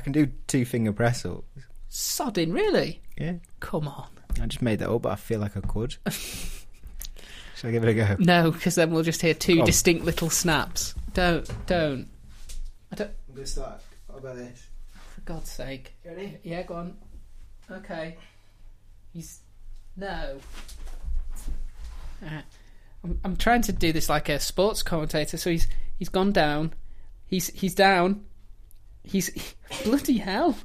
can do two finger press ups. Sodding, really? Yeah. Come on. I just made that up, but I feel like I could. Should I give it a go? No, because then we'll just hear two Come on. distinct little snaps. Don't, don't. I don't. I'm gonna start. What about this? For God's sake. Ready? Yeah, go on. Okay. He's no. Alright. I'm, I'm trying to do this like a sports commentator. So he's he's gone down. He's he's down. He's bloody hell.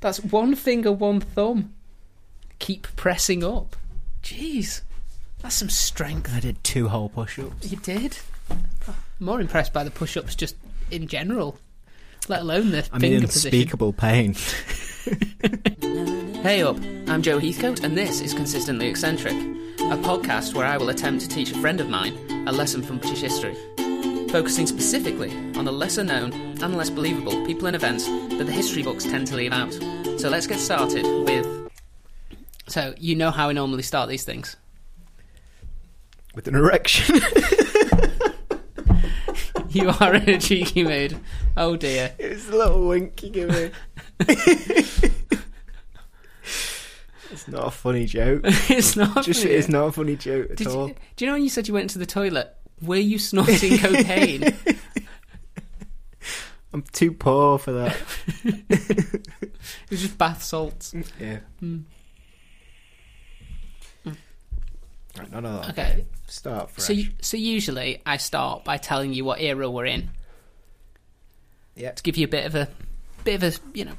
That's one finger, one thumb. Keep pressing up. Jeez, that's some strength. I did two whole push-ups. You did. More impressed by the push-ups just in general, let alone the I'm in finger position. unspeakable pain. Hey up, I'm Joe Heathcote, and this is Consistently Eccentric, a podcast where I will attempt to teach a friend of mine a lesson from British history, focusing specifically on the lesser known and less believable people and events that the history books tend to leave out. So let's get started with. So, you know how I normally start these things. With an erection. You are in a cheeky mood. Oh dear. it was a little wink you give me. it's not a funny joke. it's not. Just funny. it's not a funny joke at Did all. you, do you know when you said you went to the toilet? Were you snorting cocaine? I'm too poor for that. It was just bath salts. yeah. Mm. Right, none of that. Okay. Start fresh. So, so usually I start by telling you what era we're in yeah. to give you a bit of a, bit of a, you know,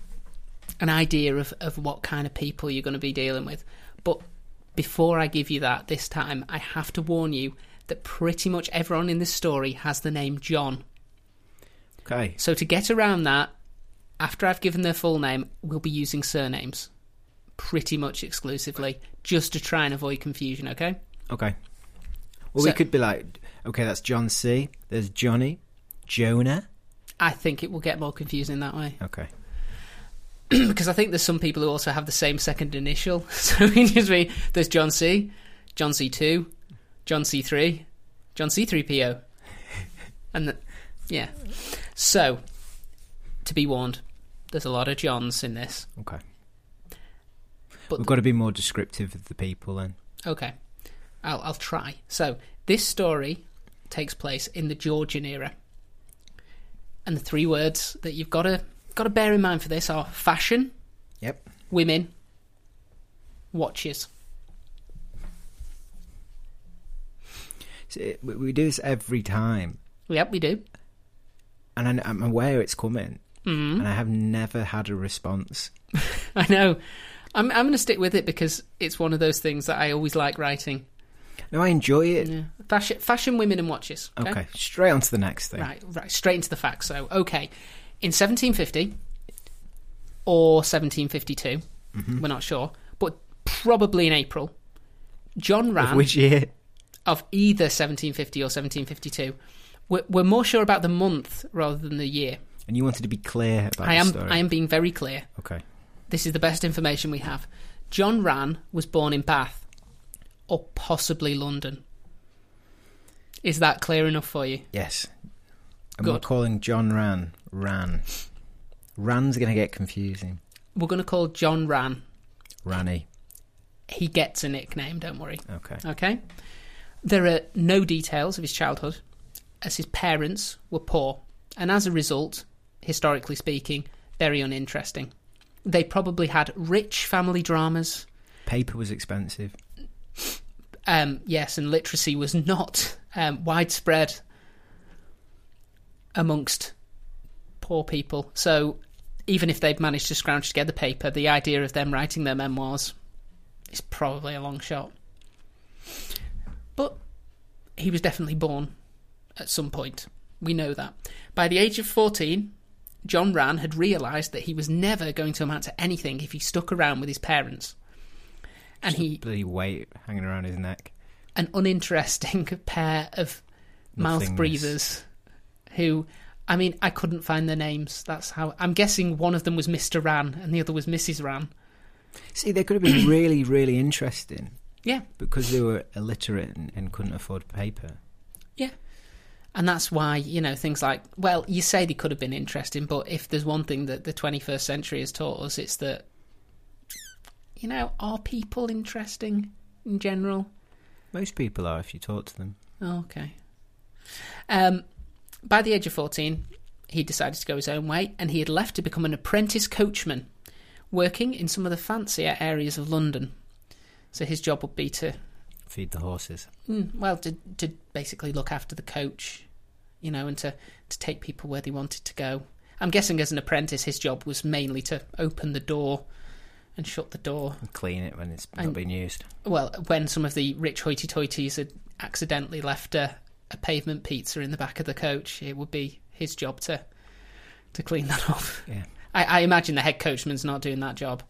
an idea of, of what kind of people you're going to be dealing with. But before I give you that this time, I have to warn you that pretty much everyone in this story has the name John. Okay. So to get around that, after I've given their full name, we'll be using surnames pretty much exclusively, just to try and avoid confusion. Okay? Okay. Well, we could be like, okay, that's John C. There's Johnny, Jonah. I think it will get more confusing that way. Okay. because I think there's some people who also have the same second initial. So it just be there's John C, John C two, John C three, John C three PO, and the, yeah. So to be warned, there's a lot of Johns in this. Okay. But We've got to be more descriptive of the people then. okay, I'll I'll try. So this story takes place in the Georgian era, and the three words that you've got to got to bear in mind for this are fashion, Yep. women, watches. So it- we- we do this every time, Yep, we do. and I, I'm aware it's coming, Mm. and I have never had a response. I know. I'm I'm going to stick with it because it's one of those things that I always like writing. No, I enjoy it. Yeah. Fashion, fashion, women, and watches. Okay? Okay, straight on to the next thing. Right, right. Straight into the facts. So, okay, in 1750 or 1752, we're not sure, but probably in April, John Of which year? Of either 1750 or 1752. We're, we're more sure about the month rather than the year. And you wanted to be clear about I the am story. I am being very clear. Okay. This is the best information we have. John Rann was born in Bath, or possibly London. Is that clear enough for you? Yes. And we're calling John Rann Rann. Rann's going to get confusing. We're going to call John Rann. Ranny. He gets a nickname, don't worry. Okay. Okay? There are no details of his childhood, as his parents were poor, and as a result, historically speaking, very uninteresting. They probably had rich family dramas, Paper was expensive. um, yes, and literacy was not um, widespread amongst poor people. So even if they've managed to scrounge together paper, the idea of them writing their memoirs is probably a long shot. But he was definitely born at some point. We know that. By the age of 14, John Rann had realised that he was never going to amount to anything if he stuck around with his parents. And he Bloody weight hanging around his neck. an uninteresting pair of mouth breathers who I mean I couldn't find their names. That's how I'm guessing one of them was Mr. Rann and the other was Mrs. Rann. See, they could have been really, really interesting Yeah. because they were illiterate and, and couldn't afford paper. Yeah. And that's why, you know, things like, well, you say they could have been interesting, but if there's one thing that the 21st century has taught us, it's that, you know, are people interesting in general? Most people are if you talk to them. Oh, okay. Um, by the age of 14, he decided to go his own way, and he had left to become an apprentice coachman, working in some of the fancier areas of London. So his job would be to Feed the horses. Mm, well, to to basically look after the coach, you know, and to to take people where they wanted to go. I'm guessing as an apprentice, his job was mainly to open the door and shut the door. And clean it when it's not And- being used. Well, when some of the rich hoity-toities had accidentally left a, a pavement pizza in the back of the coach, it would be his job to to clean that off. Yeah. I, I imagine the head coachman's not doing that job.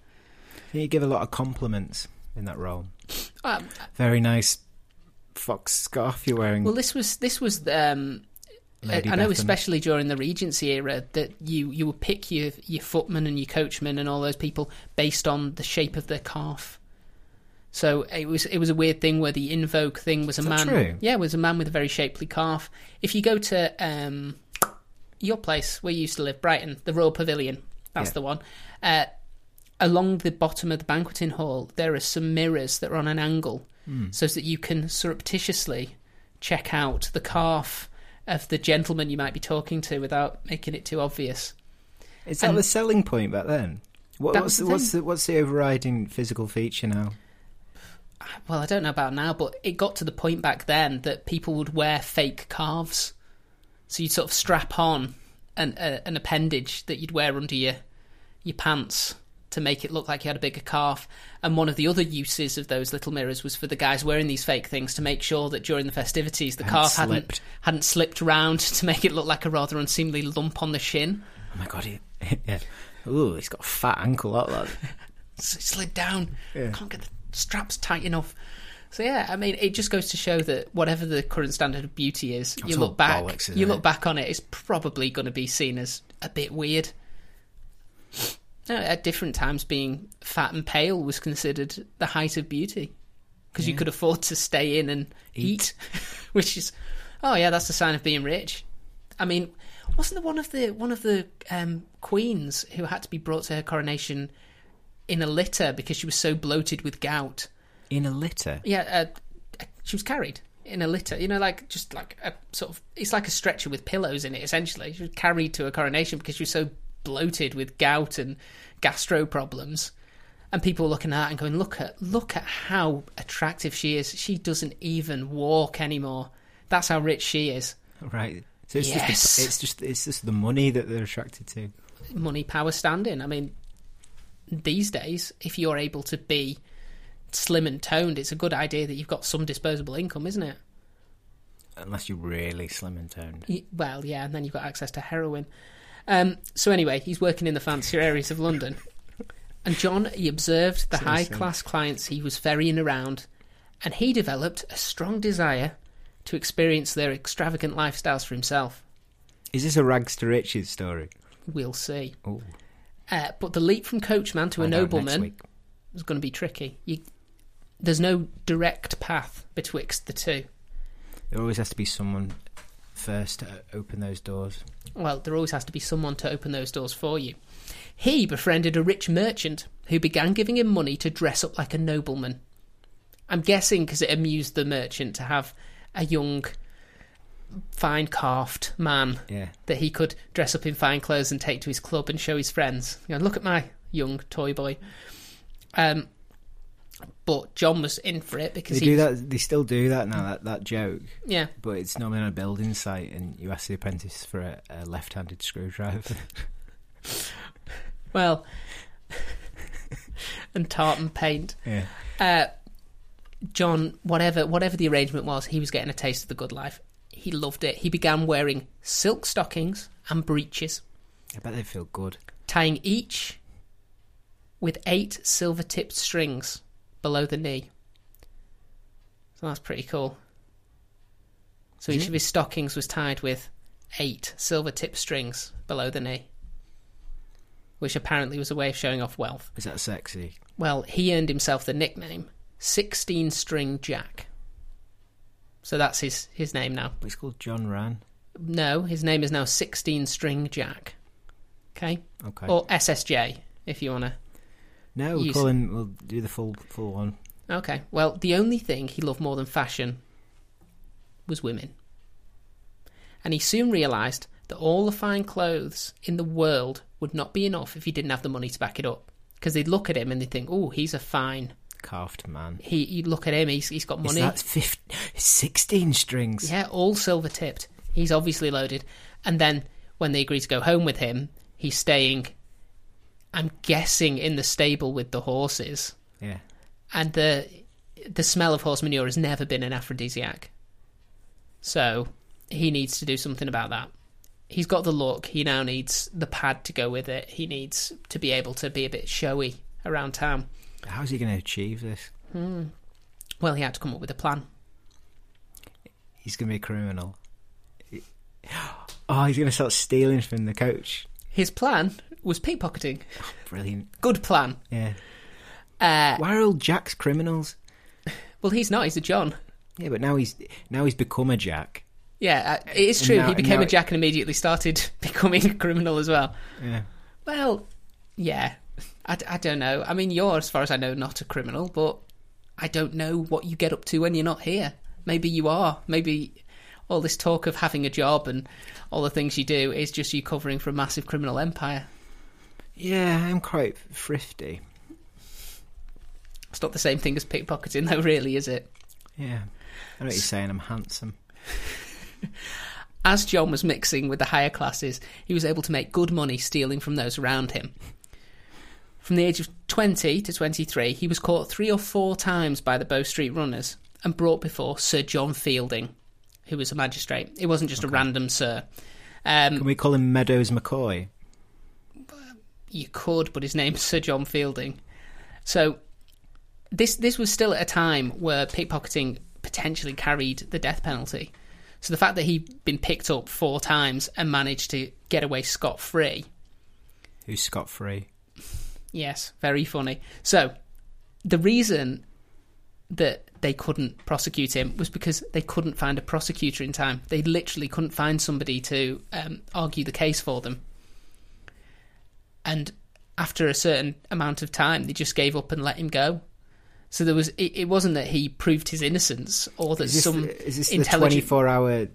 You give a lot of compliments in that role. Um, Very nice fox scarf you're wearing. well, this was this was um, Lady I know, especially during the Regency era, that you you would pick your your footman and your coachman and all those people based on the shape of their calf. So it was it was a weird thing where the invoke thing was a Is man. true? Yeah, it was a man with a very shapely calf. If you go to um, your place where you used to live, Brighton, the Royal Pavilion, that's Yeah. the one. Uh, along the bottom of the banqueting hall, there are some mirrors that are on an angle, Hmm. so that you can surreptitiously check out the calf of the gentleman you might be talking to without making it too obvious. Is that and- the selling point back then? What, what's, the, the what's the what's the overriding physical feature now? Well, I don't know about now, but it got to the point back then that people would wear fake calves. So you'd sort of strap on an, a, an appendage that you'd wear under your your pants to make it look like you had a bigger calf. And one of the other uses of those little mirrors was for the guys wearing these fake things to make sure that during the festivities the Hadn't calf hadn't slipped. hadn't slipped round to make it look like a rather unseemly lump on the shin. Oh my god! He, yeah. Ooh, he's got a fat ankle. That lad. Slid down. Yeah. Can't get the straps tight enough. So yeah, I mean, it just goes to show that whatever the current standard of beauty is, you look back, bollocks, you look back on it, it's probably going to be seen as a bit weird. No, at different times, being fat and pale was considered the height of beauty because you could afford to stay in and eat, which is, oh yeah, that's a sign of being rich. I mean, wasn't there one of the one of the um, queens who had to be brought to her coronation in a litter because she was so bloated with gout? In a litter. Yeah, uh, she was carried in a litter. You know, like just like a sort of it's like a stretcher with pillows in it. Essentially, she was carried to a coronation because she was so bloated with gout and gastro problems. And people looking at that and going, "Look at look at how attractive she is. She doesn't even walk anymore. That's how rich she is. Right. So it's Yes. just the, it's just it's just the money that they're attracted to. Money, power, standing. I mean, these days, if you're able to be slim and toned, it's a good idea that you've got some disposable income, isn't it? Unless you're really slim and toned. Well, yeah, and then you've got access to heroin. Um, so anyway, he's working in the fancier areas of London, and John he observed the high class clients he was ferrying around, and he developed a strong desire to experience their extravagant lifestyles for himself. Is this a rags to riches story? We'll see. Uh, but the leap from coachman to a nobleman Week. is going to be tricky. You, there's no direct path betwixt the two. There always has to be someone first to open those doors. Well, there always has to be someone to open those doors for you. He befriended a rich merchant who began giving him money to dress up like a nobleman. I'm guessing because it amused the merchant to have a young, fine calfed man Yeah. that he could dress up in fine clothes and take to his club and show his friends. You know, look at my young toy boy. Um, but John was in for it because They he do that. They still do that now. That that joke, yeah but it's normally on a building site, and you ask the apprentice for a, a left-handed screwdriver. well and tartan paint. yeah. Uh, John, whatever whatever the arrangement was, he was getting a taste of the good life. He loved it. He began wearing silk stockings and breeches, I bet they feel good. tying each with eight silver tipped strings below the knee. So that's pretty cool. So each of his stockings was tied with eight silver tipped strings below the knee, which apparently was a way of showing off wealth. Is that sexy? Well, he earned himself the nickname 16 String Jack. So that's his, his name now. It's called John Rann. No, his name is now 16 String Jack. Okay? Okay. Or SSJ, if you want to. No, we'll call him. We'll do the full full one. Okay. Well, the only thing he loved more than fashion was women. And he soon realised that all the fine clothes in the world would not be enough if he didn't have the money to back it up. Because they'd look at him and they'd think, oh, he's a fine. Carved man. He, you'd look at him, he's, he's got money. Is that 15, 16 strings? Yeah, all silver tipped. He's obviously loaded. And then when they agree to go home with him, he's staying, I'm guessing, in the stable with the horses. Yeah. And the the smell of horse manure has never been an aphrodisiac. So he needs to do something about that. He's got the look. He now needs the pad to go with it. He needs to be able to be a bit showy around town. How's he going to achieve this? Hmm. Well, he had to come up with a plan. He's going to be a criminal. Oh, he's going to start stealing from the coach. His plan was pickpocketing. Brilliant. Good plan. Yeah. Uh, Why are all Jacks criminals? well, he's not. He's a John. Yeah, but now he's now he's become a Jack. Yeah, uh, it is true. now- he became a jack and immediately started becoming a criminal as well. Yeah. Well, yeah. I, I don't know. I mean, you're, as far as I know, not a criminal, but I don't know what you get up to when you're not here. Maybe you are. Maybe all this talk of having a job and all the things you do is just you covering for a massive criminal empire. Yeah, I'm quite thrifty. It's not the same thing as pickpocketing, though, really, is it? Yeah. I know what you're saying. I'm handsome. As John was mixing with the higher classes, he was able to make good money stealing from those around him. From the age of 20 to 23, he was caught three or four times by the Bow Street runners and brought before Sir John Fielding, who was a magistrate. It wasn't just a random sir. Um, Can we call him Meadows McCoy? You could, but his name's Sir John Fielding. So this this was still at a time where pickpocketing potentially carried the death penalty. So the fact that he'd been picked up four times and managed to get away scot free, Who's scot free? yes, very funny. So the reason that they couldn't prosecute him was because they couldn't find a prosecutor in time. They literally couldn't find somebody to um, argue the case for them. And after a certain amount of time, they just gave up and let him go. So there was it, it wasn't that he proved his innocence or that Is this, some is this the intelligent. 24 hour?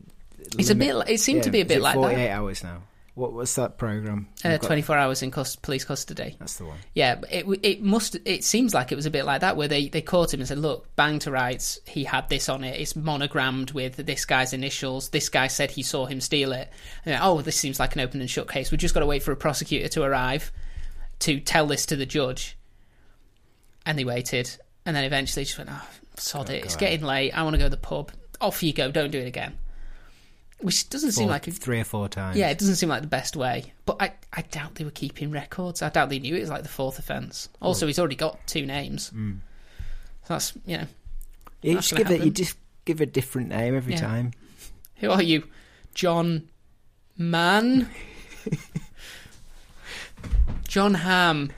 It's a bit. It seemed to be a bit like 48 that. hours now. What What's that program? Uh, Twenty four hours in police custody. That's the one. Yeah, it it must it seems like it was a bit like that where they, they caught him and said, "Look, bang to rights. He had this on it. It's monogrammed with this guy's initials. This guy said he saw him steal it. And oh, this seems like an open and shut case. We've just got to wait for a prosecutor to arrive to tell this to the judge." And they waited, and then eventually just went, "Oh, sod it. go It's out." getting late. I want to go to the pub. Off you go. Don't do it again." Which doesn't seem like a three or four times. yeah, it doesn't seem like the best way. But I, I doubt they were keeping records. I doubt they knew it was like the fourth offence. Also, he's already got two names. Mm. So that's, you know, You just give it. You just give a different name every Yeah. time. who are you? John Man? John Ham.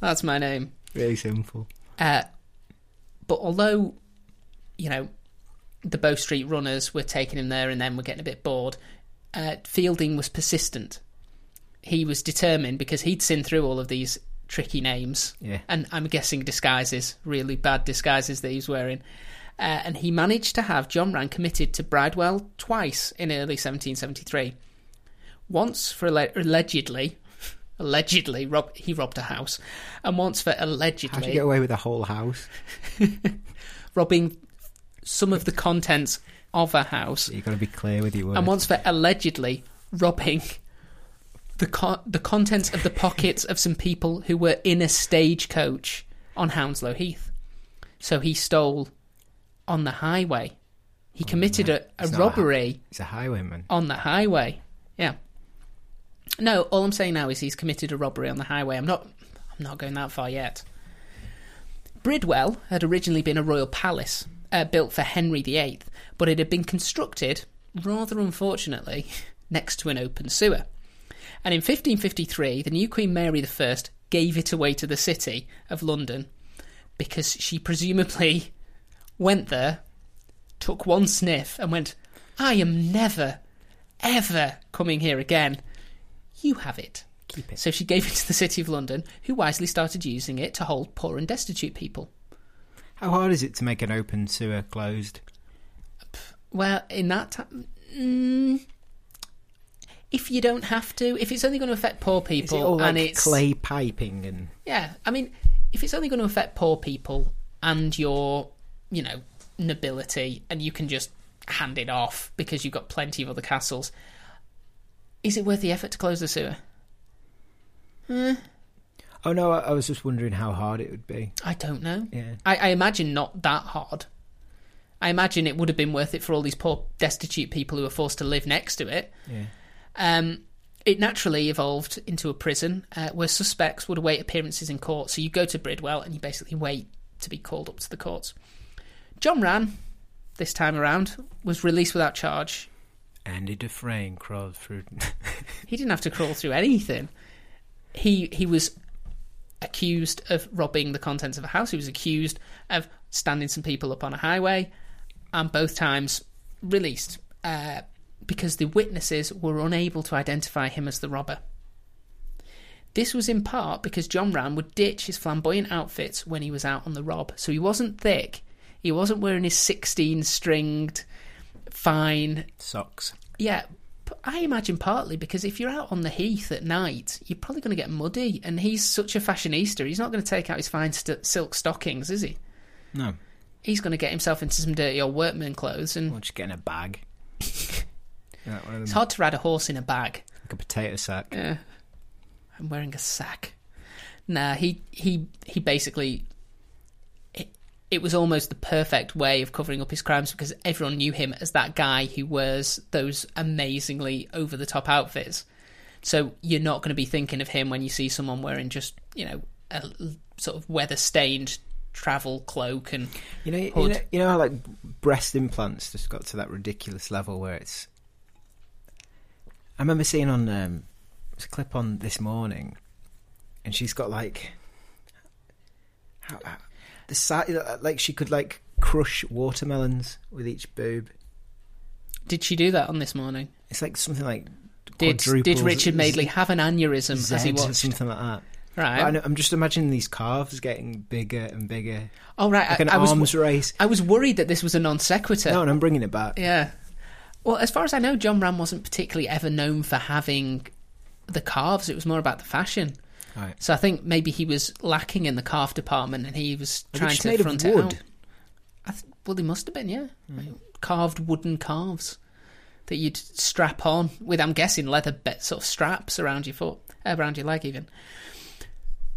That's my name. Really simple. Uh, but although, you know, the Bow Street runners were taking him there and then were getting a bit bored, uh, Fielding was persistent. He was determined because he'd seen through all of these tricky names Yeah. and I'm guessing disguises, really bad disguises that he was wearing. Uh, and he managed to have John Rann committed to Bridewell twice in early 1773. Once for alle- allegedly, allegedly, rob- he robbed a house, and once for allegedly. How do you get away with a whole house? robbing some of the contents of a house, You've got to be clear with your words. and once for allegedly robbing the co- the contents of the pockets of some people who were in a stagecoach on Hounslow Heath. So he stole on the highway. He committed a, a It's not robbery He's a highwayman. on the highway. Yeah. No, all I'm saying now is he's committed a robbery on the highway. I'm not I'm not going that far yet. Bridewell had originally been a royal palace uh, built for Henry VIII, but it had been constructed, rather unfortunately, next to an open sewer. And in 1553, the new Queen Mary I gave it away to the city of London because she presumably went there, took one sniff, and went, I am never, ever coming here again, you have it. Keep it. So she gave it to the City of London, who wisely started using it to hold poor and destitute people. How hard is it to make an open sewer closed? Well, in that time, mm, if you don't have to, if it's only going to affect poor people, it like and it's clay piping and yeah, I mean, if it's only going to affect poor people and your, you know, nobility, and you can just hand it off because you've got plenty of other castles, is it worth the effort to close the sewer? Oh no, I, I was just wondering how hard it would be. I don't know. Yeah. I, I imagine not that hard. I imagine it would have been worth it for all these poor, destitute people who were forced to live next to it. Yeah. Um, it naturally evolved into a prison uh, where suspects would await appearances in court. So you go to Bridewell and you basically wait to be called up to the courts. John Rann, this time around, was released without charge. Andy Dufresne crawled through. He didn't have to crawl through anything. He he was accused of robbing the contents of a house. He was accused of standing some people up on a highway, and both times released uh, because the witnesses were unable to identify him as the robber. This was in part because John Rann would ditch his flamboyant outfits when he was out on the rob. So he wasn't thick. He wasn't wearing his 16 stringed, fine Socks. yeah, I imagine partly because if you're out on the heath at night, you're probably going to get muddy. And he's such a fashionista; he's not going to take out his fine st- silk stockings, is he? No. He's going to get himself into some dirty old workman clothes, and We'll just get in a bag. yeah, one of them, it's hard to ride a horse in a bag. like a potato sack. Yeah, I'm wearing a sack. Nah, he he he basically. It, was almost the perfect way of covering up his crimes because everyone knew him as that guy who wears those amazingly over the top outfits. So you're not going to be thinking of him when you see someone wearing just, you know, a sort of weather stained travel cloak and You know, you know, you know how like breast implants just got to that ridiculous level where it's. I remember seeing on um, a clip on this morning, and she's got like, how, the size uh, like she could like crush watermelons with each boob. did she do that on this morning? It's like something like Did did Richard Madeley have an aneurysm Z as he watched? something like that. But I Right. know, I'm just imagining these calves getting bigger and bigger, Oh right. like an I, I was arms race. I was worried that this was a non sequitur. No, and I'm bringing it back. Yeah. Well, as far as I know, John Ram wasn't particularly ever known for having the calves. It was more about the fashion. Right. So I think maybe he was lacking in the calf department, and he was trying to front it out. I th- well, they must have been, yeah, carved wooden calves that you'd strap on with. I'm guessing leather be- sort of straps around your foot, uh, around your leg, even.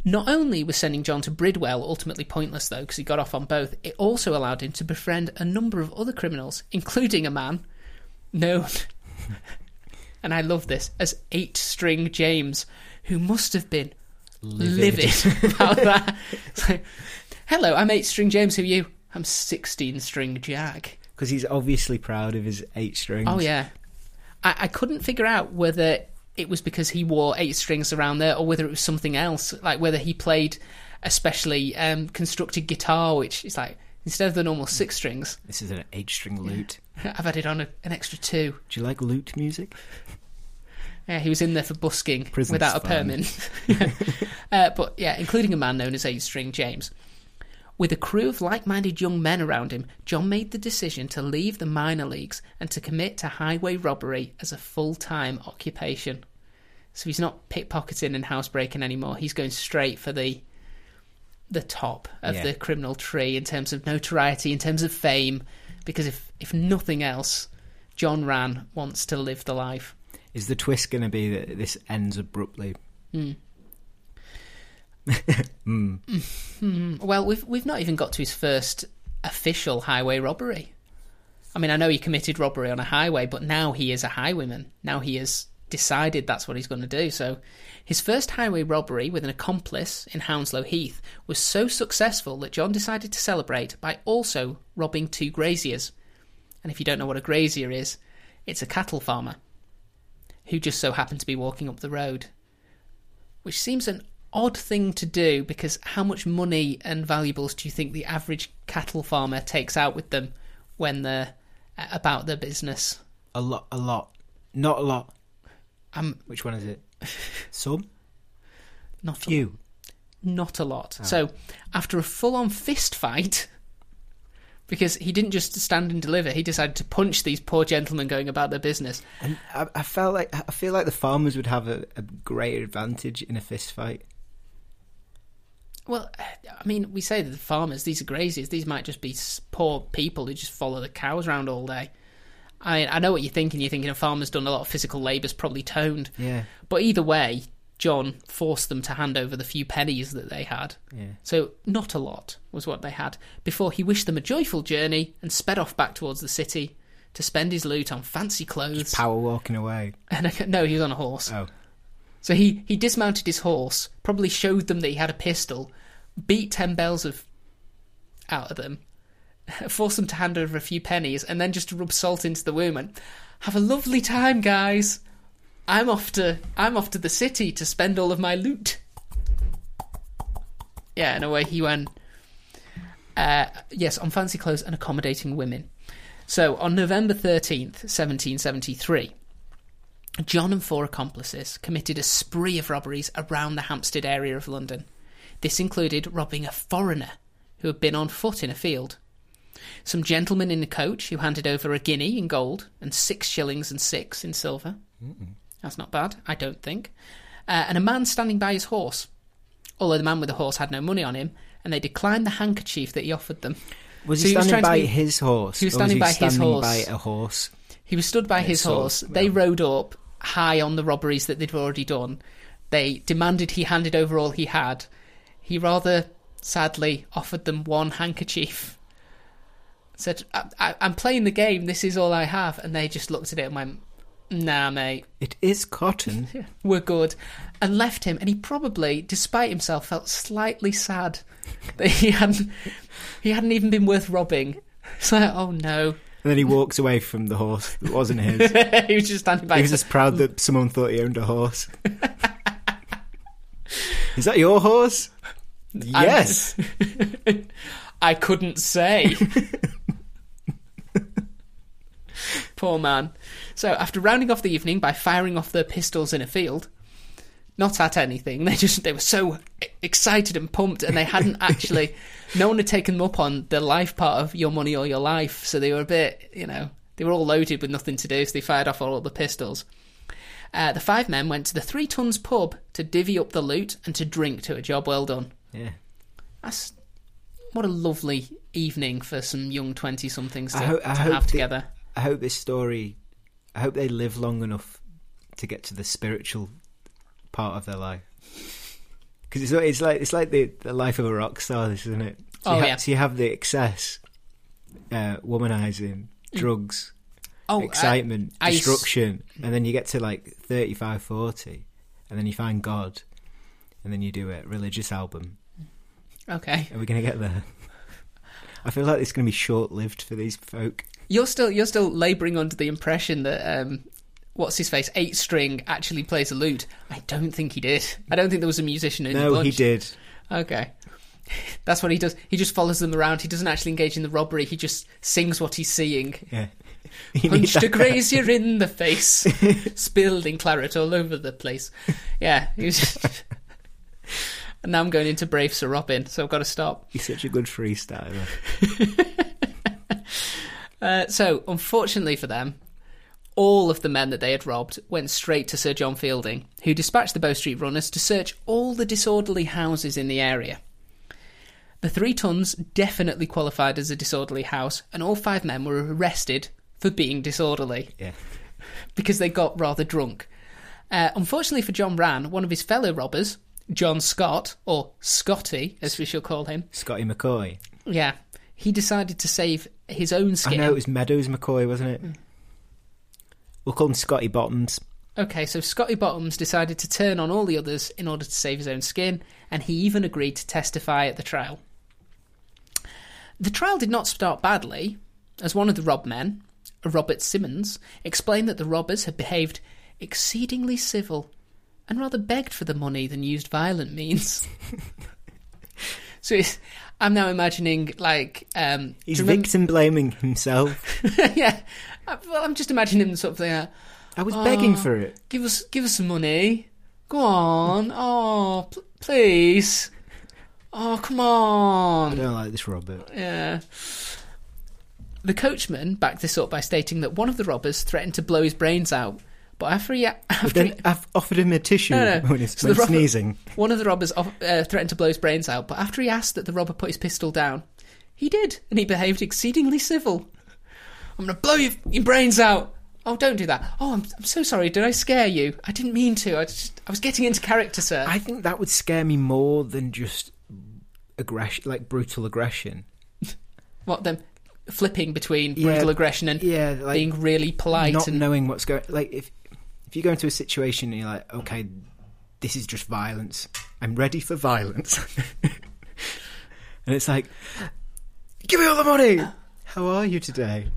Not only was sending John to Bridewell ultimately pointless, though, because he got off on both, it also allowed him to befriend a number of other criminals, including a man known, and I love this, as Eight String James, who must have been livid, about that. It's like, Hello, I'm Eight String James. Who are you? I'm 16 String Jack. because he's obviously proud of his eight strings. Oh yeah, I, I couldn't figure out whether it was because he wore eight strings around there, or whether it was something else, like whether he played especially um, constructed guitar, which is like instead of the normal six strings, This is an eight string lute. I've added on a, an extra two. Do you like lute music? Yeah, he was in there for busking Prison's without a permit. uh, but yeah, including a man known as Eight String James. With a crew of like minded young men around him, John made the decision to leave the minor leagues and to commit to highway robbery as a full time occupation. So he's not pickpocketing and housebreaking anymore. He's going straight for the the top of Yeah. the criminal tree in terms of notoriety, in terms of fame. Because if if nothing else, John Rann wants to live the life. Is the twist going to be that this ends abruptly? Mm. Mm. Hmm. Well, we've we've not even got to his first official highway robbery. I mean, I know he committed robbery on a highway, but now he is a highwayman. Now he has decided that's what he's going to do. So, his first highway robbery with an accomplice in Hounslow Heath was so successful that John decided to celebrate by also robbing two graziers. And if you don't know what a grazier is, it's a cattle farmer who just so happened to be walking up the road. Which seems an odd thing to do because how much money and valuables do you think the average cattle farmer takes out with them when they're uh, about their business? A lot, a lot. Not a lot. Um, Which one is it? Some? not a, Few. not a lot. Oh. So after a full-on fist fight, because he didn't just stand and deliver, he decided to punch these poor gentlemen going about their business. And I, I felt like I feel like the farmers would have a, a greater advantage in a fist fight. Well, I mean, we say that the farmers, these are graziers, these might just be poor people who just follow the cows around all day. I I know what you're thinking. You're thinking a farmer's done a lot of physical labour's probably toned. Yeah, But either way, John forced them to hand over the few pennies that they had. yeah. So, not a lot was what they had, before he wished them a joyful journey and sped off back towards the city to spend his loot on fancy clothes. Power walking away. And no, he was on a horse. Oh, So he, he dismounted his horse, probably showed them that he had a pistol, beat ten bells of out of them, forced them to hand over a few pennies, and then just rub salt into the wound. And, Have a lovely time, guys. I'm off to I'm off to the city to spend all of my loot. Yeah, and away he went. Uh, yes, on fancy clothes and accommodating women. So on November thirteenth, seventeen seventy three. John and four accomplices committed a spree of robberies around the Hampstead area of London. This included robbing a foreigner who had been on foot in a field, some gentlemen in a coach who handed over a guinea in gold and six shillings and six in silver. That's not bad, I don't think. Uh, and a man standing by his horse. Although the man with the horse had no money on him, and they declined the handkerchief that he offered them. was So he he was standing by be- his horse? he was standing by his horse. by a horse. He was stood by his horse. They rode up high on the robberies that they'd already done. They demanded he handed over all he had. He rather sadly offered them one handkerchief. Said, I, I, I'm playing the game, this is all I have. And they just looked at it and went, Nah, mate, It is cotton. we're good. And left him. And he probably, despite himself, felt slightly sad that he hadn't, he hadn't even been worth robbing. It's like, oh no. And then he walks away from the horse that wasn't his. he was just standing by he was just proud that someone thought he owned a horse. is that your horse? Yes. I couldn't say. Poor man. So, after rounding off the evening by firing off their pistols in a field, not at anything, they just they were so excited and pumped, and they hadn't actually. no one had taken them up on the life part of your money or your life, so they were a bit, you know, they were all loaded with nothing to do, so they fired off all the pistols. Uh, the five men went to the Three Tuns pub to divvy up the loot and to drink to a job well done. Yeah. That's what a lovely evening for some young twenty somethings to, I ho- I to have the- together. I hope this story. I hope they live long enough to get to the spiritual part of their life. Because it's, it's like it's like the, the life of a rock star, this isn't it? So Oh, you ha- yeah. So you have the excess, uh, womanizing, drugs, Oh, excitement, I- I s- destruction, and then you get to like 35, 40, and then you find God, and then you do a religious album. uh, okay. Are we going to get there? I feel like it's going to be short lived for these folk. You're still you're still labouring under the impression that um, what's his face eight string actually plays a lute. I don't think he did. I don't think there was a musician in the No, he did. Okay. That's what he does. He just follows them around. He doesn't actually engage in the robbery. He just sings what he's seeing. Yeah. You Punched a grazier in the face, spilled claret all over the place. Yeah, he was just... and now I'm going into Brave Sir Robin, so I've got to stop. He's such a good freestyler. Uh, so, unfortunately for them, all of the men that they had robbed went straight to Sir John Fielding, who dispatched the Bow Street runners to search all the disorderly houses in the area. The Three Tuns definitely qualified as a disorderly house, and all five men were arrested for being disorderly Yeah. because they got rather drunk. Uh, unfortunately for John Rann, one of his fellow robbers, John Scott, or Scotty as we shall call him, Scotty McCoy. yeah, he decided to save his own skin. I know it was Meadows McCoy, wasn't it? Hmm. We'll call him Scotty Bottoms. Okay, so Scotty Bottoms decided to turn on all the others in order to save his own skin, and he even agreed to testify at the trial. The trial did not start badly, as one of the robbed men, Robert Simmons, explained that the robbers had behaved exceedingly civil and rather begged for the money than used violent means. so it's, I'm now imagining, like, um, He's victim blaming himself. yeah. Uh, Well, I'm just imagining him sort of like, I was begging Oh. for it. Give us, give us some money. Go on. Oh, pl- please. Oh, come on. I on. don't like this Robert. Yeah. The coachman backed this up by stating that one of the robbers threatened to blow his brains out, but after he after then I've offered him a tissue No, no. when he's So the sneezing. one of the robbers off, uh, threatened to blow his brains out, but after he asked that the robber put his pistol down, he did, and he behaved exceedingly civil. I'm going to blow your, your brains out. Oh, don't do that. Oh, I'm, I'm so sorry. Did I scare you? I didn't mean to. I just I was getting into character, sir. I think that would scare me more than just aggression, like brutal aggression. What them flipping between Yeah. brutal aggression and Yeah, like being really polite not and knowing what's going. Like if if you go into a situation and you're like, okay, this is just violence. I'm ready for violence, and it's like, give me all the money. How are you today?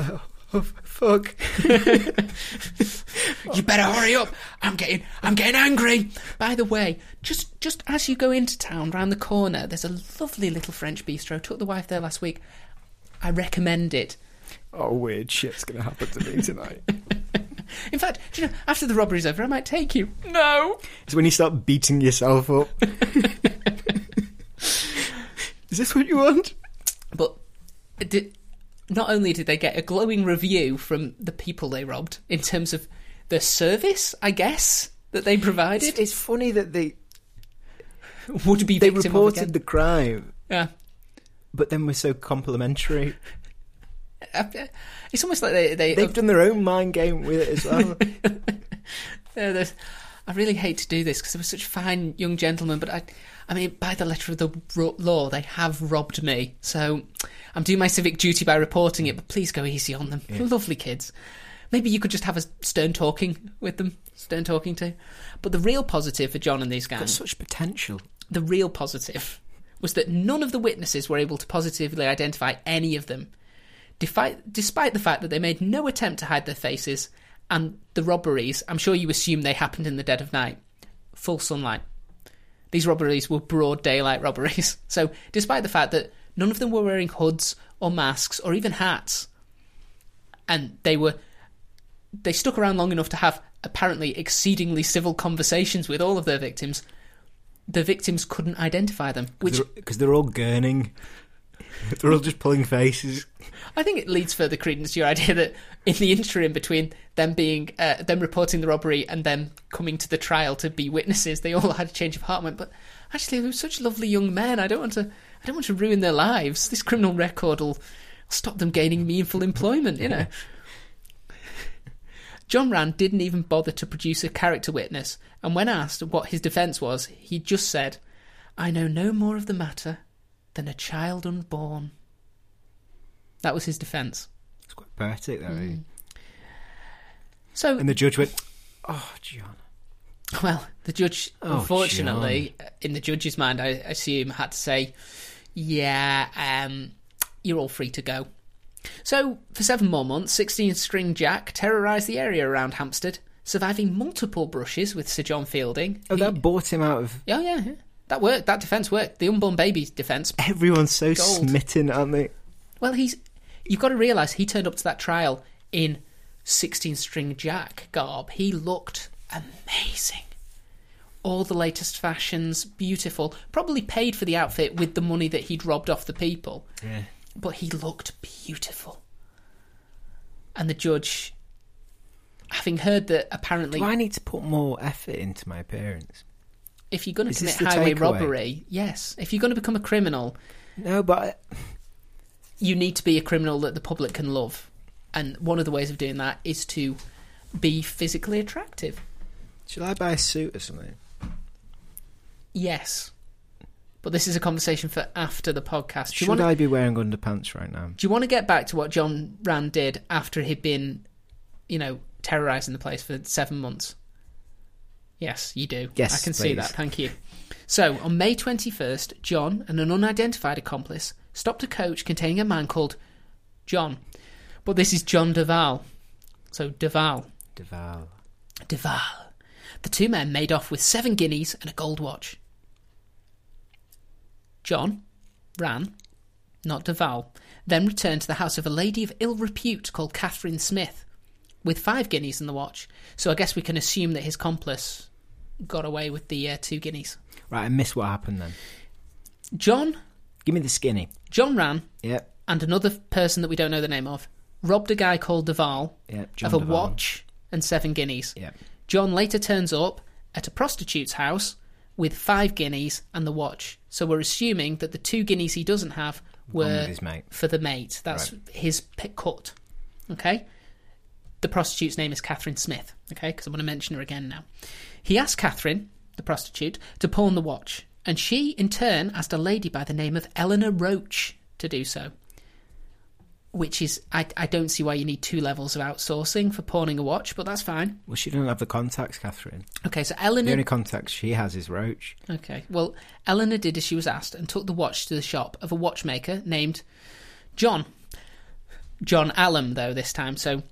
Oh, oh, fuck. you better hurry up. I'm getting I'm getting angry. By the way, just just as you go into town round the corner, there's a lovely little French bistro. Took the wife there last week. I recommend it. Oh, weird shit's gonna happen to me tonight. In fact, you know, after the robbery's over, I might take you. No. It's when you start beating yourself up. is this what you want? But did, not only did they get a glowing review from the people they robbed in terms of the service, I guess, that they provided, it's funny that they would be they reported the crime, Yeah. but then were so complimentary. It's almost like they they They've done their own mind game with it as well. Yeah, I really hate to do this because they were such fine young gentlemen, but I, I mean, by the letter of the law, they have robbed me. So I'm doing my civic duty by reporting it, but please go easy on them. Lovely kids. Maybe you could just have a stern talking with them, stern talking to. But the real positive for John and these Got guys, such potential. the real positive, was that none of the witnesses were able to positively identify any of them, despite, despite the fact that they made no attempt to hide their faces, and the robberies, I'm sure you assume they happened in the dead of night, full sunlight. These robberies were broad daylight robberies. So, despite the fact that none of them were wearing hoods or masks or even hats, and they were they stuck around long enough to have apparently exceedingly civil conversations with all of their victims, the victims couldn't identify them, which Because they're, all gurning. they're all just pulling faces. I think it leads further credence to your idea that in the interim between them being uh, them reporting the robbery and them coming to the trial to be witnesses, they all had a change of heart. Went, but actually, they were such lovely young men. I don't want to. I don't want to ruin their lives. This criminal record will stop them gaining meaningful employment. You know. John Rann didn't even bother to produce a character witness, and when asked what his defence was, he just said, I know no more of the matter than a child unborn. That was his defence. It's quite poetic, that. really. So, And the judge went, "Oh, John." well, the judge, Oh, unfortunately, in the judge's mind, I assume, had to say, yeah, um, you're all free to go. So, for seven more months, 16 string Jack terrorised the area around Hampstead, surviving multiple brushes with Sir John Fielding. Oh, that bought him out of. Yeah, yeah, yeah. That worked. That defence worked. The unborn baby defence. Everyone's so Gold. smitten, aren't they? Well, he's. You've got to realise he turned up to that trial in 16 string Jack garb. He looked amazing. All the latest fashions, beautiful. Probably paid for the outfit with the money that he'd robbed off the people. Yeah. But he looked beautiful. And the judge, having heard that apparently Do I need to put more effort into my appearance? If you're going to commit highway takeaway? robbery, yes. If you're going to become a criminal, No, but you need to be a criminal that the public can love. And one of the ways of doing that is to be physically attractive. should I buy a suit or something? Yes. But this is a conversation for after the podcast. Do Should want to, I be wearing underpants right now? do you want to get back to what John Rann did after he'd been, you know, terrorizing the place for seven months? Yes, you do. Yes, I can see that. Thank you. So, on May 21st, John and an unidentified accomplice stopped a coach containing a man called John. But this is John Duval. So, Duval. Deval. Duval. The two men made off with seven guineas and a gold watch. John Rann, not Duval, then returned to the house of a lady of ill repute called Catherine Smith. with five guineas in the watch. So I guess we can assume that his accomplice got away with the uh, two guineas. Right, I missed what happened then. John, Give me the skinny. John Rann, Yep, and another person that we don't know the name of robbed a guy called Duval yep. John of a Duvall. watch and seven guineas. Yep. John later turns up at a prostitute's house with five guineas and the watch. So we're assuming that the two guineas he doesn't have were for the mate. That's his pick cut. Okay? The prostitute's name is Catherine Smith. Okay? Because I'm going to mention her again now. He asked Catherine, the prostitute, to pawn the watch. And she, in turn, asked a lady by the name of Eleanor Roach to do so. Which is, I, I don't see why you need two levels of outsourcing for pawning a watch, but that's fine. Well, she doesn't have the contacts, Catherine. Okay, so Eleanor. The only contacts she has is Roach. Okay. Well, Eleanor did as she was asked and took the watch to the shop of a watchmaker named John. John Allam, though, this time. So,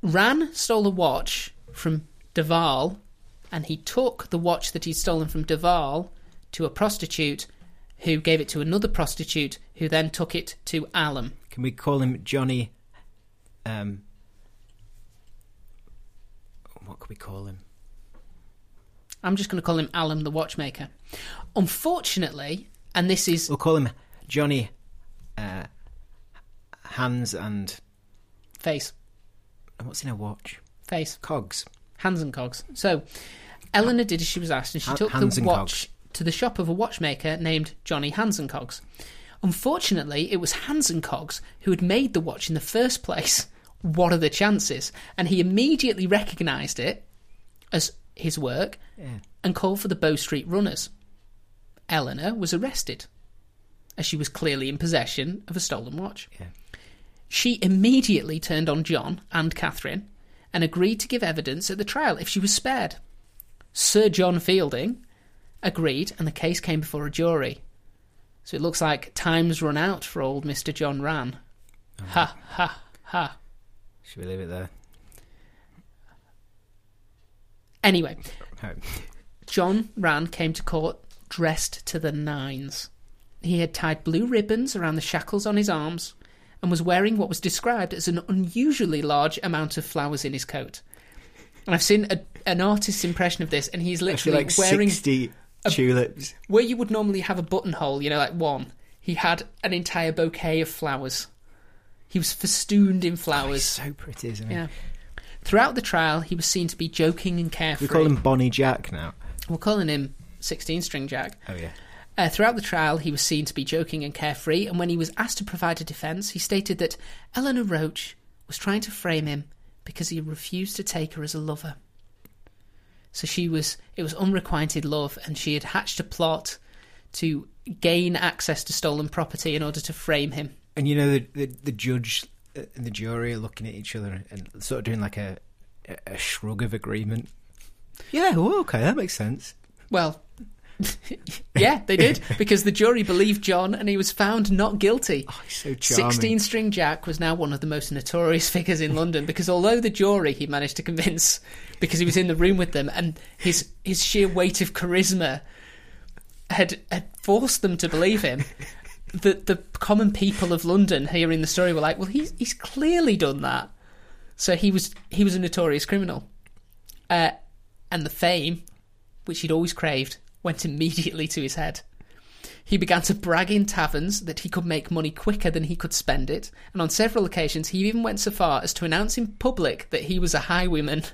Rann stole a watch from Duval, and he took the watch that he'd stolen from Duval to a prostitute who gave it to another prostitute who then took it to Allam. Can we call him Johnny? Um, what could we call him? I'm just going to call him Allam the watchmaker. Unfortunately, and this is We'll call him Johnny. Uh, hands and face, And what's in a watch? face. Cogs. Hands and cogs. So, Eleanor did as she was asked, and she took the watch to the shop of a watchmaker named Johnny Hans and Cogs. Unfortunately, it was Hans and Cogs who had made the watch in the first place. What are the chances? And he immediately recognised it as his work Yeah. and called for the Bow Street runners. Eleanor was arrested, as she was clearly in possession of a stolen watch. Yeah. She immediately turned on John and Catherine and agreed to give evidence at the trial if she was spared. Sir John Fielding agreed, and the case came before a jury. So it looks like time's run out for old Mr. John Rann. Oh. Ha, ha, ha. Should we leave it there? Anyway, John Rann came to court dressed to the nines. He had tied blue ribbons around the shackles on his arms and was wearing what was described as an unusually large amount of flowers in his coat. And I've seen a, an artist's impression of this, and he's literally like wearing sixty tulips. where you would normally have a buttonhole, you know, like one. He had an entire bouquet of flowers. He was festooned in Oh, flowers. so pretty, isn't he? yeah. Throughout the trial, he was seen to be joking and carefree. We call him Bonnie Jack now. We're calling him 16 string Jack. Oh yeah. Uh, throughout the trial, he was seen to be joking and carefree, and when he was asked to provide a defence, he stated that Eleanor Roach was trying to frame him because he refused to take her as a lover. So she was, it was unrequited love, and she had hatched a plot to gain access to stolen property in order to frame him. And you know the the, the judge and the jury are looking at each other and sort of doing like a a- shrug of agreement. Yeah, well, okay, that makes sense. Well, yeah, they did, because the jury believed John and he was found not guilty. Oh, he's so charming. 16 string Jack was now one of the most notorious figures in London because although the jury he managed to convince because he was in the room with them and his his sheer weight of charisma had had forced them to believe him the the common people of London hearing the story were like well he's he's clearly done that so he was he was a notorious criminal uh, and the fame which he'd always craved went immediately to his head he began to brag in taverns that he could make money quicker than he could spend it, and on several occasions he even went so far as to announce in public that he was a highwayman.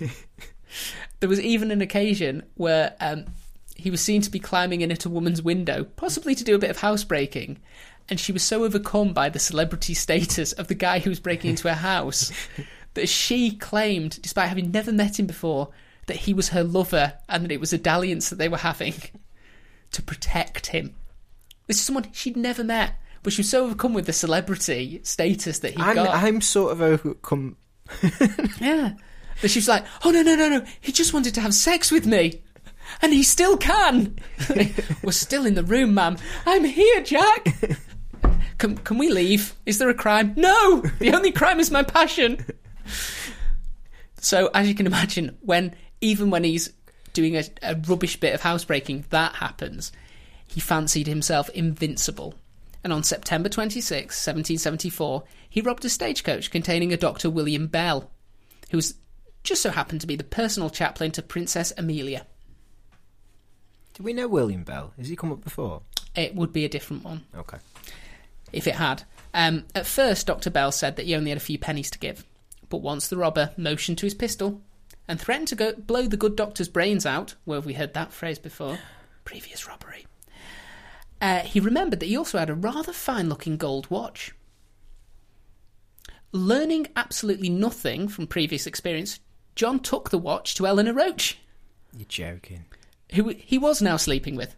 there was even an occasion where um, he was seen to be climbing in at a woman's window, possibly to do a bit of housebreaking, and she was so overcome by the celebrity status of the guy who was breaking into her house that she claimed, despite having never met him before, that he was her lover and that it was a dalliance that they were having to protect him. This is someone she'd never met, but she was so overcome with the celebrity status that he I'm got. I'm sort of overcome. Yeah. That she was like, oh no, no, no, no, he just wanted to have sex with me. And he still can. We're still in the room, ma'am. I'm here, Jack. Can, can we leave? Is there a crime? No! The only crime is my passion. So, as you can imagine, when even when he's doing a, a rubbish bit of housebreaking, that happens. He fancied himself invincible. And on September 26, 1774, he robbed a stagecoach containing a Dr. William Bell, who just so happened to be the personal chaplain to Princess Amelia. Do we know William Bell? Has he come up before? It would be a different one Okay. if it had. Um, at first, Dr. Bell said that he only had a few pennies to give, but once the robber motioned to his pistol and threatened to go blow the good doctor's brains out, where have we heard that phrase before? Previous robbery. Uh, he remembered that he also had a rather fine looking gold watch. Learning absolutely nothing from previous experience, John took the watch to Eleanor Roach, You're joking. who he was now sleeping with,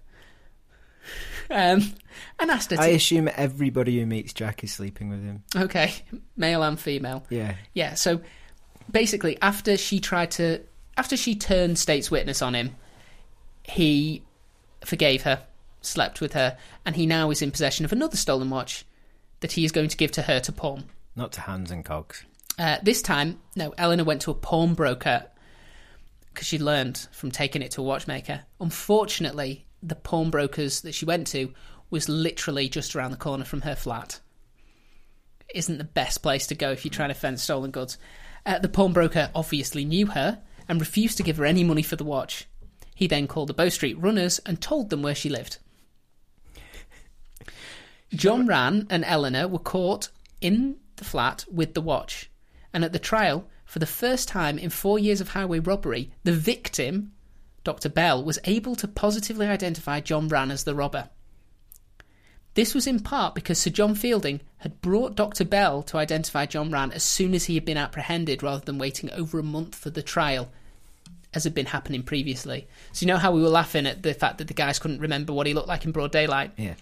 um, and asked her to. I assume everybody who meets Jack is sleeping with him. Okay, male and female. Yeah. Yeah, so basically, after she tried to, after she turned state's witness on him, he forgave her, slept with her, and he now is in possession of another stolen watch that he is going to give to her to pawn. Not to Hans and Cogs. Uh, this time, no, Eleanor went to a pawnbroker because she learned from taking it to a watchmaker. Unfortunately, the pawnbrokers that she went to was literally just around the corner from her flat. Isn't the best place to go if you're trying to fence stolen goods. Uh, the pawnbroker obviously knew her and refused to give her any money for the watch. He then called the Bow Street runners and told them where she lived. John Rann and Eleanor were caught in the flat with the watch. And at the trial, for the first time in four years of highway robbery, the victim, Dr. Bell, was able to positively identify John Rann as the robber. This was in part because Sir John Fielding had brought Dr. Bell to identify John Rann as soon as he had been apprehended rather than waiting over a month for the trial, as had been happening previously. So, you know how we were laughing at the fact that the guys couldn't remember what he looked like in broad daylight? Yeah.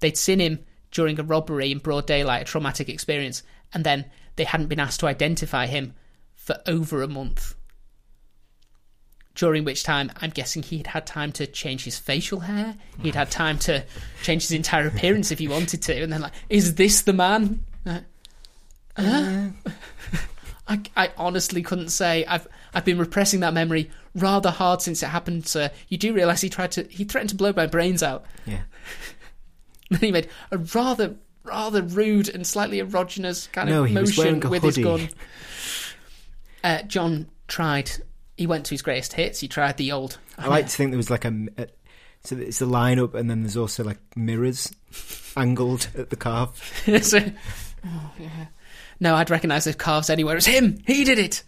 they'd seen him during a robbery in broad daylight, a traumatic experience, and then they hadn't been asked to identify him for over a month. During which time, I'm guessing he'd had time to change his facial hair. He'd had time to change his entire appearance if he wanted to. And then, like, is this the man? Uh, huh? I, I honestly couldn't say. I've I've been repressing that memory rather hard since it happened, sir. You do realise he tried to he threatened to blow my brains out. Yeah. Then he made a rather, rather rude and slightly erogenous kind No, of motion with his gun. Uh, John tried. He went to his greatest hits. He tried the old. I like to think there was like a, a so it's a lineup, and then there's also like mirrors angled at the calf. So- oh, yeah. No, I'd recognise those calves anywhere. It's him. He did it.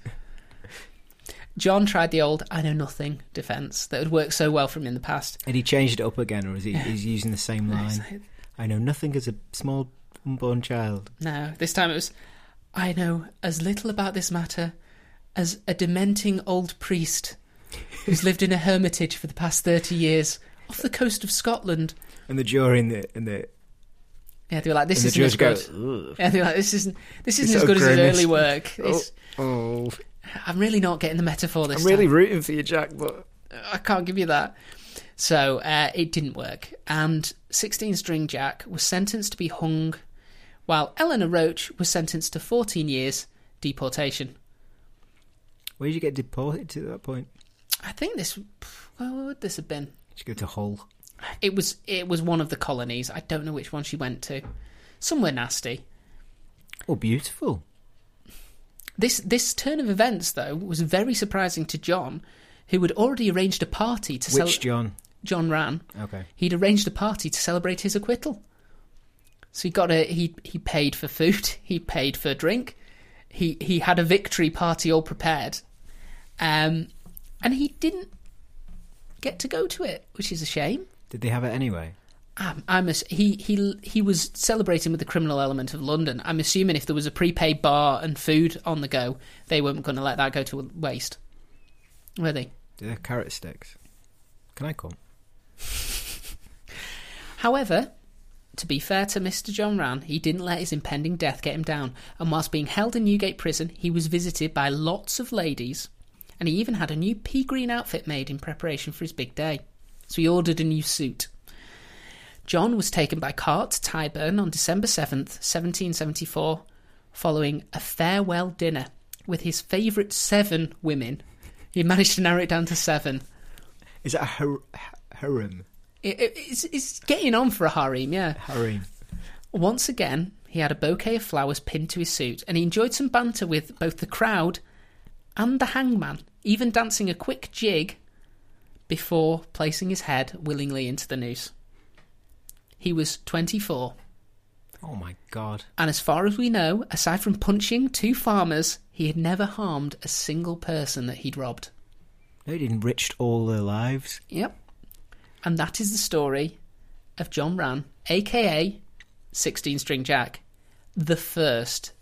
John tried the old "I know nothing" defence that had worked so well for him in the past. And he changed it up again, or is he? He's using the same line. I know nothing as a small unborn child. No, this time it was, I know as little about this matter as a dementing old priest who's lived in a hermitage for the past 30 years off the coast of Scotland. And the jury in the and the, Yeah, they were like, this isn't as good. "Ugh." Yeah, they were like, this isn't, this isn't It's as good as his early work. Oh, oh, I'm really not getting the metaphor this I'm really time. rooting for you, Jack, but I can't give you that. So uh, it didn't work, and 16 String Jack was sentenced to be hung, while Eleanor Roach was sentenced to 14 years deportation. Where did you get deported to at that point? I think this. Where would this have been? Did you go to Hull? It was. It was one of the colonies. I don't know which one she went to. Somewhere nasty. Oh, beautiful. This this turn of events, though, was very surprising to John, who had already arranged a party to Which celebrate. John? John Rann. Okay. He'd arranged a party to celebrate his acquittal. So he got a he he paid for food, he paid for drink, he he had a victory party all prepared, um, and he didn't get to go to it, which is a shame. Did they have it anyway? I'm, I'm ass- he he he was celebrating with the criminal element of London. I'm assuming if there was a prepaid bar and food on the go, they weren't going to let that go to waste, were they? Have carrot sticks? Can I come? However, to be fair to Mr. John Rann, he didn't let his impending death get him down, and whilst being held in Newgate Prison, he was visited by lots of ladies, and he even had a new pea green outfit made in preparation for his big day. So he ordered a new suit. John was taken by cart to Tyburn on December 7th, 1774, following a farewell dinner with his favourite seven women. He managed to narrow it down to seven. Is that a har- harem? It, it- it's, it's getting on for a harem, yeah. Harem. Once again, he had a bouquet of flowers pinned to his suit, and he enjoyed some banter with both the crowd and the hangman, even dancing a quick jig before placing his head willingly into the noose. He was 24, Oh my god. and as far as we know, aside from punching two farmers, he had never harmed a single person that he'd robbed. He enriched all their lives. Yep. And that is the story of John Rann, aka 16 String Jack, the first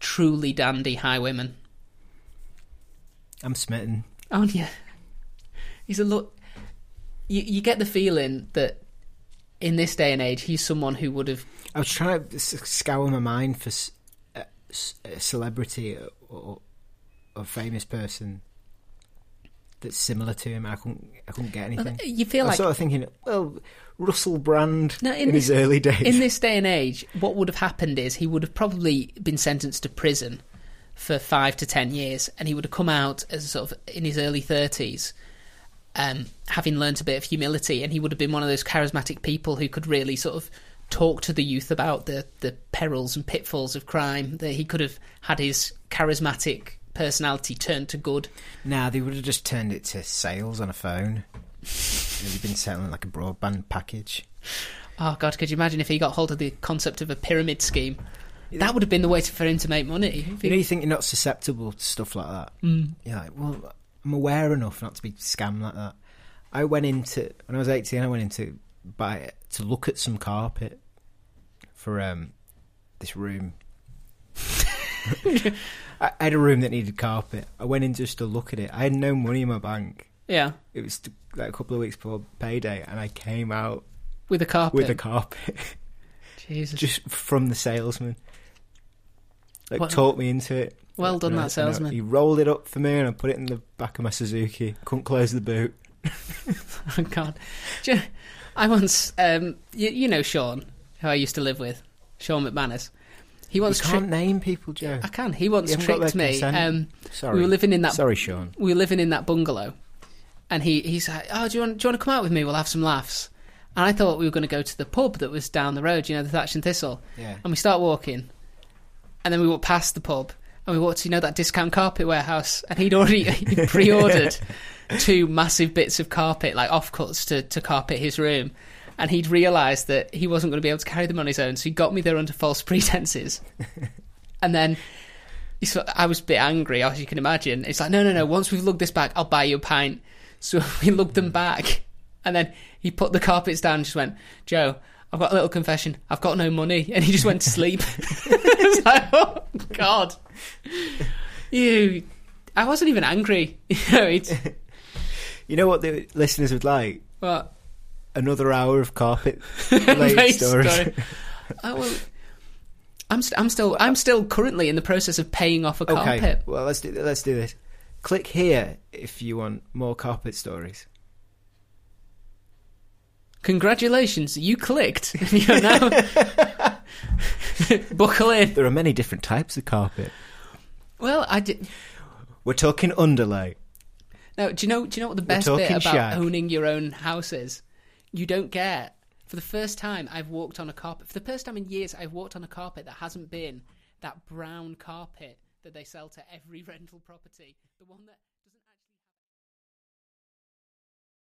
truly dandy highwayman. I'm smitten. Aren't you? He's a look. You, you get the feeling that in this day and age, he's someone who would have. I was trying to scour my mind for a celebrity or, or a famous person that's similar to him. I couldn't. I couldn't get anything. You feel like sort of thinking, well, Russell Brand No, in, in his this- early days. in this day and age, what would have happened is he would have probably been sentenced to prison for five to ten years, and he would have come out as sort of in his early thirties, um, having learnt a bit of humility, and he would have been one of those charismatic people who could really sort of talk to the youth about the the perils and pitfalls of crime. That he could have had his charismatic personality turned to good. Nah, they would have just turned it to sales on a phone. They'd been selling like a broadband package. Oh God, could you imagine if he got hold of the concept of a pyramid scheme? That would have been the way to, for him to make money. You know, you think you're not susceptible to stuff like that. Mm. You're like, well, I'm aware enough not to be scammed like that. I went into when I was 18. I went into buy to look at some carpet for um this room. I, had a room that needed carpet. I went in just to look at it. I had no money in my bank. Yeah, It was like a couple of weeks before payday, and I came out with a carpet. with a carpet Jesus. just from the salesman. Like What- taught me into it. Well done, And I- that salesman. I- He rolled it up for me, and I put it in the back of my Suzuki. Couldn't close the boot. Oh God, you- I once, um, you, you know Sean, who I used to live with, Sean McManus. He You once can't tricked. name people, Joe. I can. He once You tricked me. Um, Sorry. we were living in that. Sorry, Sean. We were living in that bungalow, and he he's like, "Oh, do you want do you want to come out with me? We'll have some laughs." And I thought we were going to go to the pub that was down the road, you know, the Thatch and Thistle. Yeah. And we start walking, and then we walk past the pub, and we walked to you know that discount carpet warehouse, and he'd already he'd pre-ordered two massive bits of carpet, like offcuts to to carpet his room, and he'd realised that he wasn't going to be able to carry them on his own, so he got me there under false pretenses, and then. he sort- I was a bit angry, as you can imagine. It's like, no, no, no. Once we've lugged this back, I'll buy you a pint. So we lugged them back, and then he put the carpets down and just went, Joe, I've got a little confession. I've got no money. And he just went to sleep. I was like, oh, God. You. I wasn't even angry. You know. You know what the listeners would like? What? Another hour of carpet related stories. story. Oh, well, I'm, st- I'm still I'm still currently in the process of paying off a carpet. Okay, well let's do let's do this. Click here if you want more carpet stories. Congratulations, you clicked. You're now buckle in. There are many different types of carpet. Well, I did. We're talking underlay. No, do you know? Do you know what the best bit about shag. owning your own house is? You don't get. For the first time, I've walked on a carpet. For the first time in years, I've walked on a carpet that hasn't been that brown carpet that they sell to every rental property. The one that